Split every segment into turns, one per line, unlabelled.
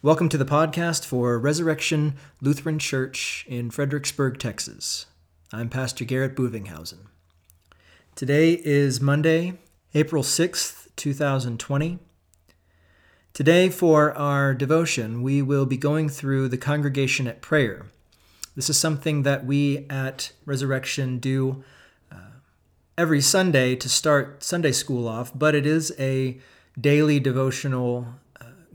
Welcome to the podcast for Resurrection Lutheran Church in Fredericksburg, Texas. I'm Pastor Garrett Bovinghausen. Today is Monday, April 6th, 2020. Today, for our devotion, we will be going through the congregation at prayer. This is something that we at Resurrection do uh, every Sunday to start Sunday school off, but it is a daily devotional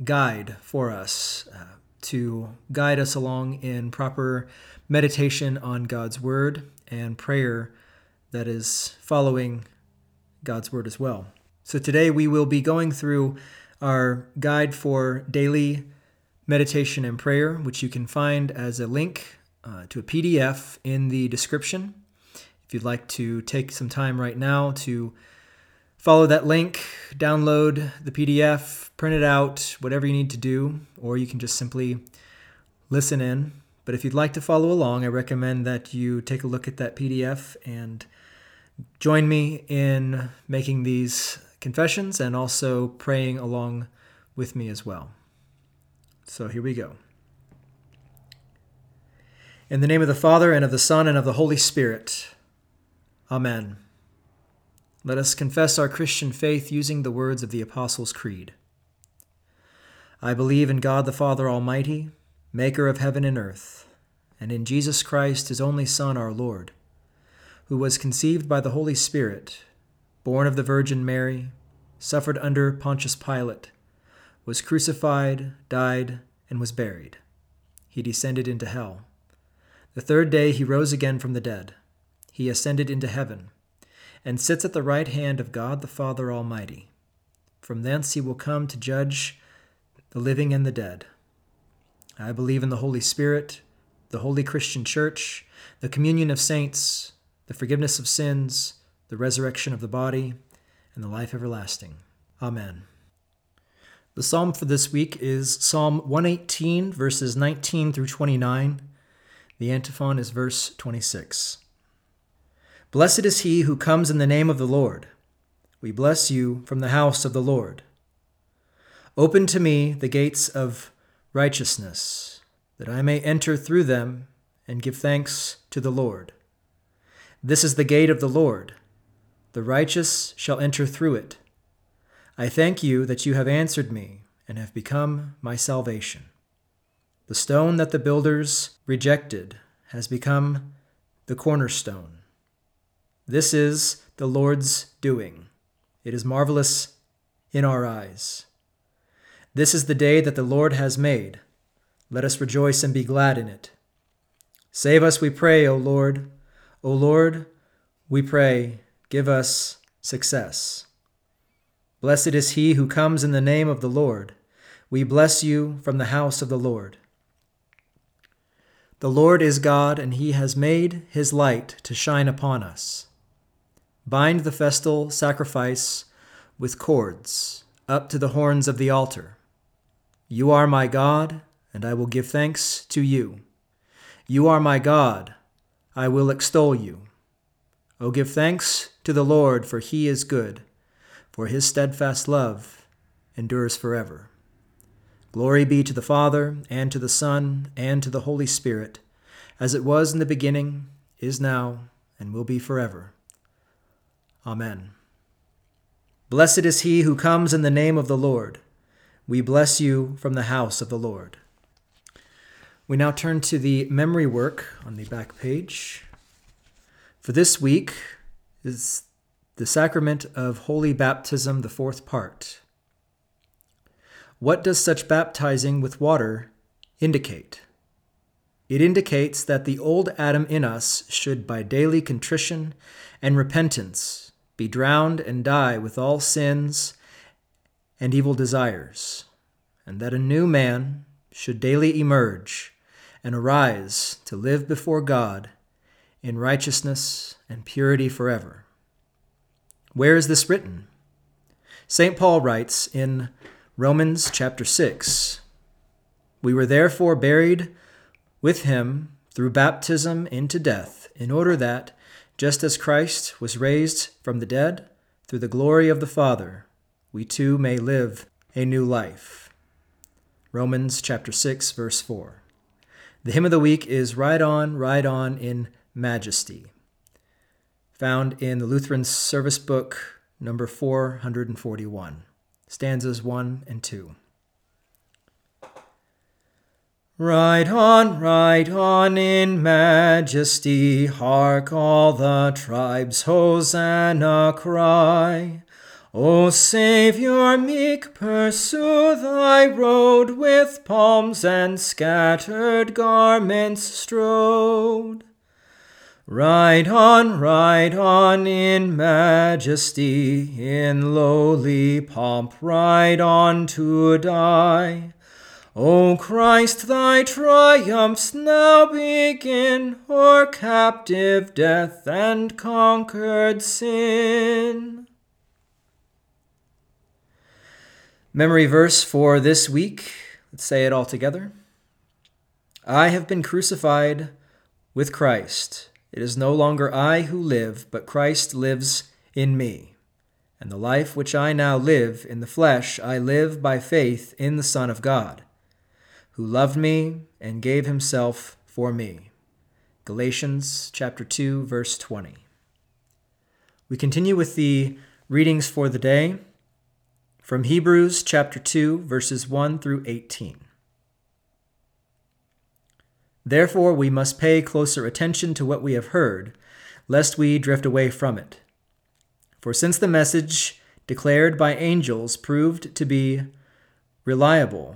guide for us uh, to guide us along in proper meditation on God's Word and prayer that is following God's Word as well. So today we will be going through our guide for daily meditation and prayer, which you can find as a link uh, to a PDF in the description. If you'd like to take some time right now to follow that link, download the PDF, print it out, whatever you need to do, or you can just simply listen in. But if you'd like to follow along, I recommend that you take a look at that PDF and join me in making these confessions and also praying along with me as well. So here we go. In the name of the Father, and of the Son, and of the Holy Spirit. Amen. Let us confess our Christian faith using the words of the Apostles' Creed. I believe in God the Father Almighty, maker of heaven and earth, and in Jesus Christ, his only Son, our Lord, who was conceived by the Holy Spirit, born of the Virgin Mary, suffered under Pontius Pilate, was crucified, died, and was buried. He descended into hell. The third day he rose again from the dead. He ascended into heaven and sits at the right hand of God the Father Almighty. From thence he will come to judge the living and the dead. I believe in the Holy Spirit, the holy Christian Church, the communion of saints, the forgiveness of sins, the resurrection of the body, and the life everlasting. Amen. The psalm for this week is Psalm 118, verses 19 through 29. The antiphon is verse 26. Blessed is he who comes in the name of the Lord. We bless you from the house of the Lord. Open to me the gates of righteousness, that I may enter through them and give thanks to the Lord. This is the gate of the Lord. The righteous shall enter through it. I thank you that you have answered me and have become my salvation. The stone that the builders rejected has become the cornerstone. This is the Lord's doing. It is marvelous in our eyes. This is the day that the Lord has made. Let us rejoice and be glad in it. Save us, we pray, O Lord. O Lord, we pray, give us success. Blessed is he who comes in the name of the Lord. We bless you from the house of the Lord. The Lord is God, and he has made his light to shine upon us. Bind the festal sacrifice with cords up to the horns of the altar. You are my God, and I will give thanks to you. You are my God, I will extol you. O give thanks to the Lord, for he is good, for his steadfast love endures forever. Glory be to the Father, and to the Son, and to the Holy Spirit, as it was in the beginning, is now, and will be forever. Amen. Blessed is he who comes in the name of the Lord. We bless you from the house of the Lord. We now turn to the memory work on the back page. For this week is the sacrament of holy baptism, the fourth part. What does such baptizing with water indicate? It indicates that the old Adam in us should, by daily contrition and repentance, be drowned and die with all sins and evil desires, and that a new man should daily emerge and arise to live before God in righteousness and purity forever. Where is this written? St. Paul writes in Romans chapter 6 We were therefore buried with him through baptism into death, in order that, just as Christ was raised from the dead through the glory of the Father, we too may live a new life. Romans chapter 6 verse 4. The hymn of the week is Ride On, Ride On in Majesty, found in the Lutheran Service Book number 441, stanzas 1 and 2. Ride on, ride on in majesty, hark all the tribes Hosanna cry. O Saviour meek, pursue thy road with palms and scattered garments strowed. Ride on, ride on in majesty, in lowly pomp, ride on to die. O Christ, thy triumphs now begin o'er captive death and conquered sin. Memory verse for this week. Let's say it all together. I have been crucified with Christ. It is no longer I who live, but Christ lives in me. And the life which I now live in the flesh, I live by faith in the Son of God who loved me and gave himself for me. Galatians chapter 2 verse 20. We continue with the readings for the day from Hebrews chapter 2 verses 1 through 18. Therefore we must pay closer attention to what we have heard, lest we drift away from it. For since the message declared by angels proved to be reliable,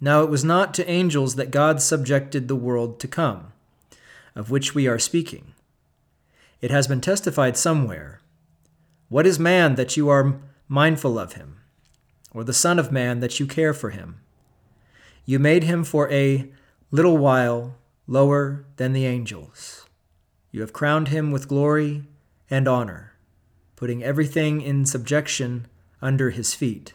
Now it was not to angels that God subjected the world to come, of which we are speaking. It has been testified somewhere What is man that you are mindful of him, or the Son of Man that you care for him? You made him for a little while lower than the angels. You have crowned him with glory and honor, putting everything in subjection under his feet.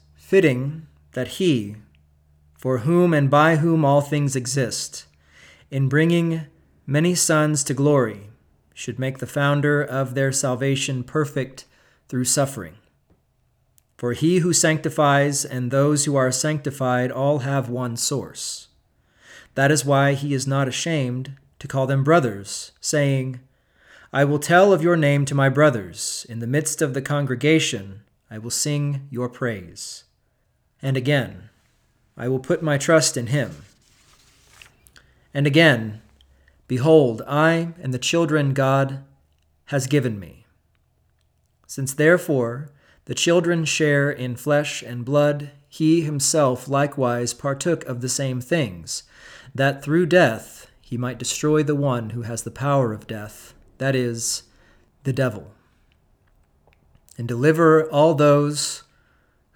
fitting that he, for whom and by whom all things exist, in bringing many sons to glory, should make the founder of their salvation perfect through suffering. For he who sanctifies and those who are sanctified all have one source. That is why he is not ashamed to call them brothers, saying, I will tell of your name to my brothers. In the midst of the congregation, I will sing your praise. And again, I will put my trust in him. And again, behold, I and the children God has given me. Since therefore the children share in flesh and blood, he himself likewise partook of the same things, that through death he might destroy the one who has the power of death, that is, the devil, and deliver all those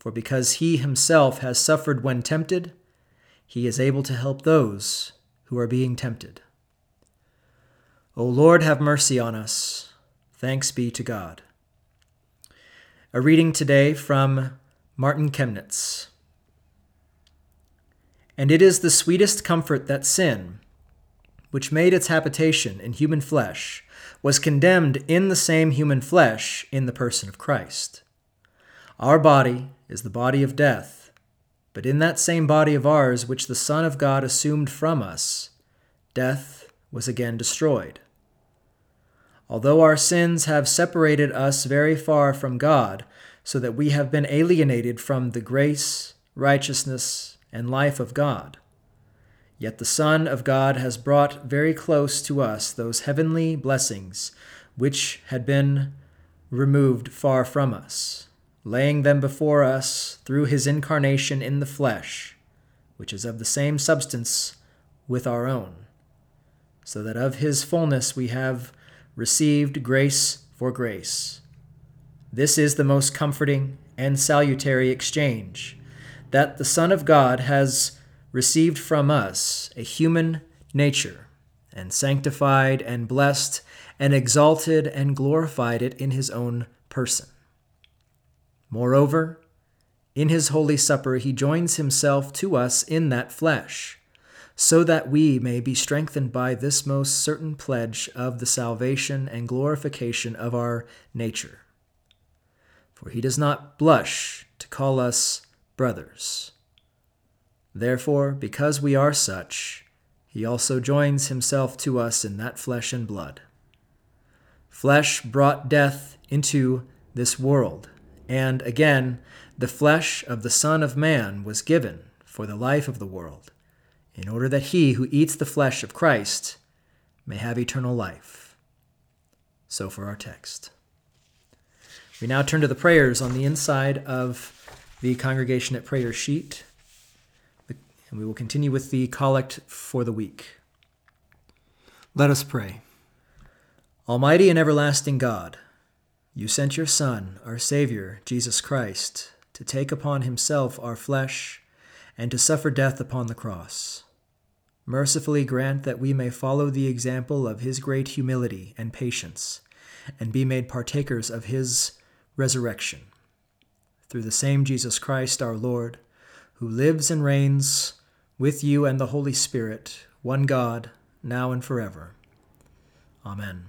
For because he himself has suffered when tempted, he is able to help those who are being tempted. O Lord, have mercy on us. Thanks be to God. A reading today from Martin Chemnitz. And it is the sweetest comfort that sin, which made its habitation in human flesh, was condemned in the same human flesh in the person of Christ. Our body is the body of death, but in that same body of ours which the Son of God assumed from us, death was again destroyed. Although our sins have separated us very far from God, so that we have been alienated from the grace, righteousness, and life of God, Yet the Son of God has brought very close to us those heavenly blessings which had been removed far from us, laying them before us through his incarnation in the flesh, which is of the same substance with our own, so that of his fullness we have received grace for grace. This is the most comforting and salutary exchange that the Son of God has received from us a human nature, and sanctified and blessed and exalted and glorified it in his own person. Moreover, in his holy supper, he joins himself to us in that flesh, so that we may be strengthened by this most certain pledge of the salvation and glorification of our nature. For he does not blush to call us brothers Therefore, because we are such, he also joins himself to us in that flesh and blood. Flesh brought death into this world, and again, the flesh of the Son of Man was given for the life of the world, in order that he who eats the flesh of Christ may have eternal life. So for our text. We now turn to the prayers on the inside of the congregation at prayer sheet and we will continue with the collect for the week. Let us pray. Almighty and everlasting God, you sent your Son, our Savior, Jesus Christ, to take upon himself our flesh and to suffer death upon the cross. Mercifully grant that we may follow the example of his great humility and patience, and be made partakers of his resurrection. Through the same Jesus Christ our Lord, who lives and reigns with you and the Holy Spirit, one God, now and forever. Amen.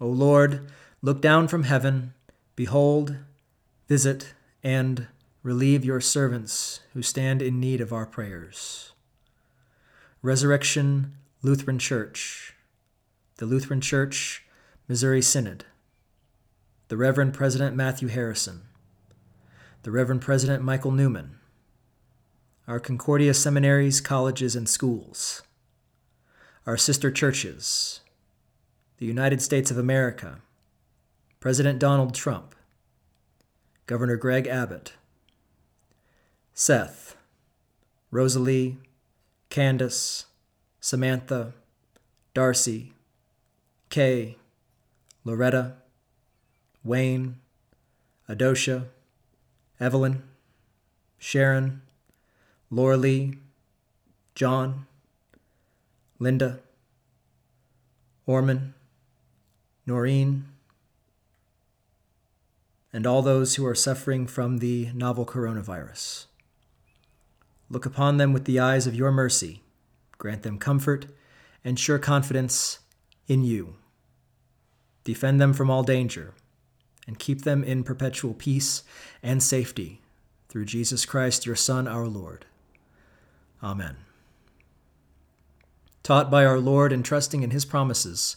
O Lord, look down from heaven, behold, visit, and relieve your servants who stand in need of our prayers. Resurrection Lutheran Church, the Lutheran Church, Missouri Synod, the Reverend President Matthew Harrison, the Reverend President Michael Newman, our Concordia seminaries, colleges, and schools, our sister churches, the United States of America, President Donald Trump, Governor Greg Abbott, Seth, Rosalie, Candace, Samantha, Darcy, Kay, Loretta, Wayne, Adosha, Evelyn, Sharon, Laura Lee, John, Linda, Orman, Noreen, and all those who are suffering from the novel coronavirus. Look upon them with the eyes of your mercy. Grant them comfort and sure confidence in you. Defend them from all danger and keep them in perpetual peace and safety through Jesus Christ, your Son, our Lord. Amen. Taught by our Lord and trusting in his promises,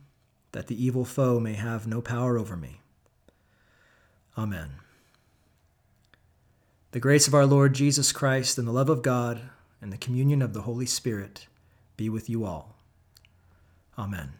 that the evil foe may have no power over me. Amen. The grace of our Lord Jesus Christ and the love of God and the communion of the Holy Spirit be with you all. Amen.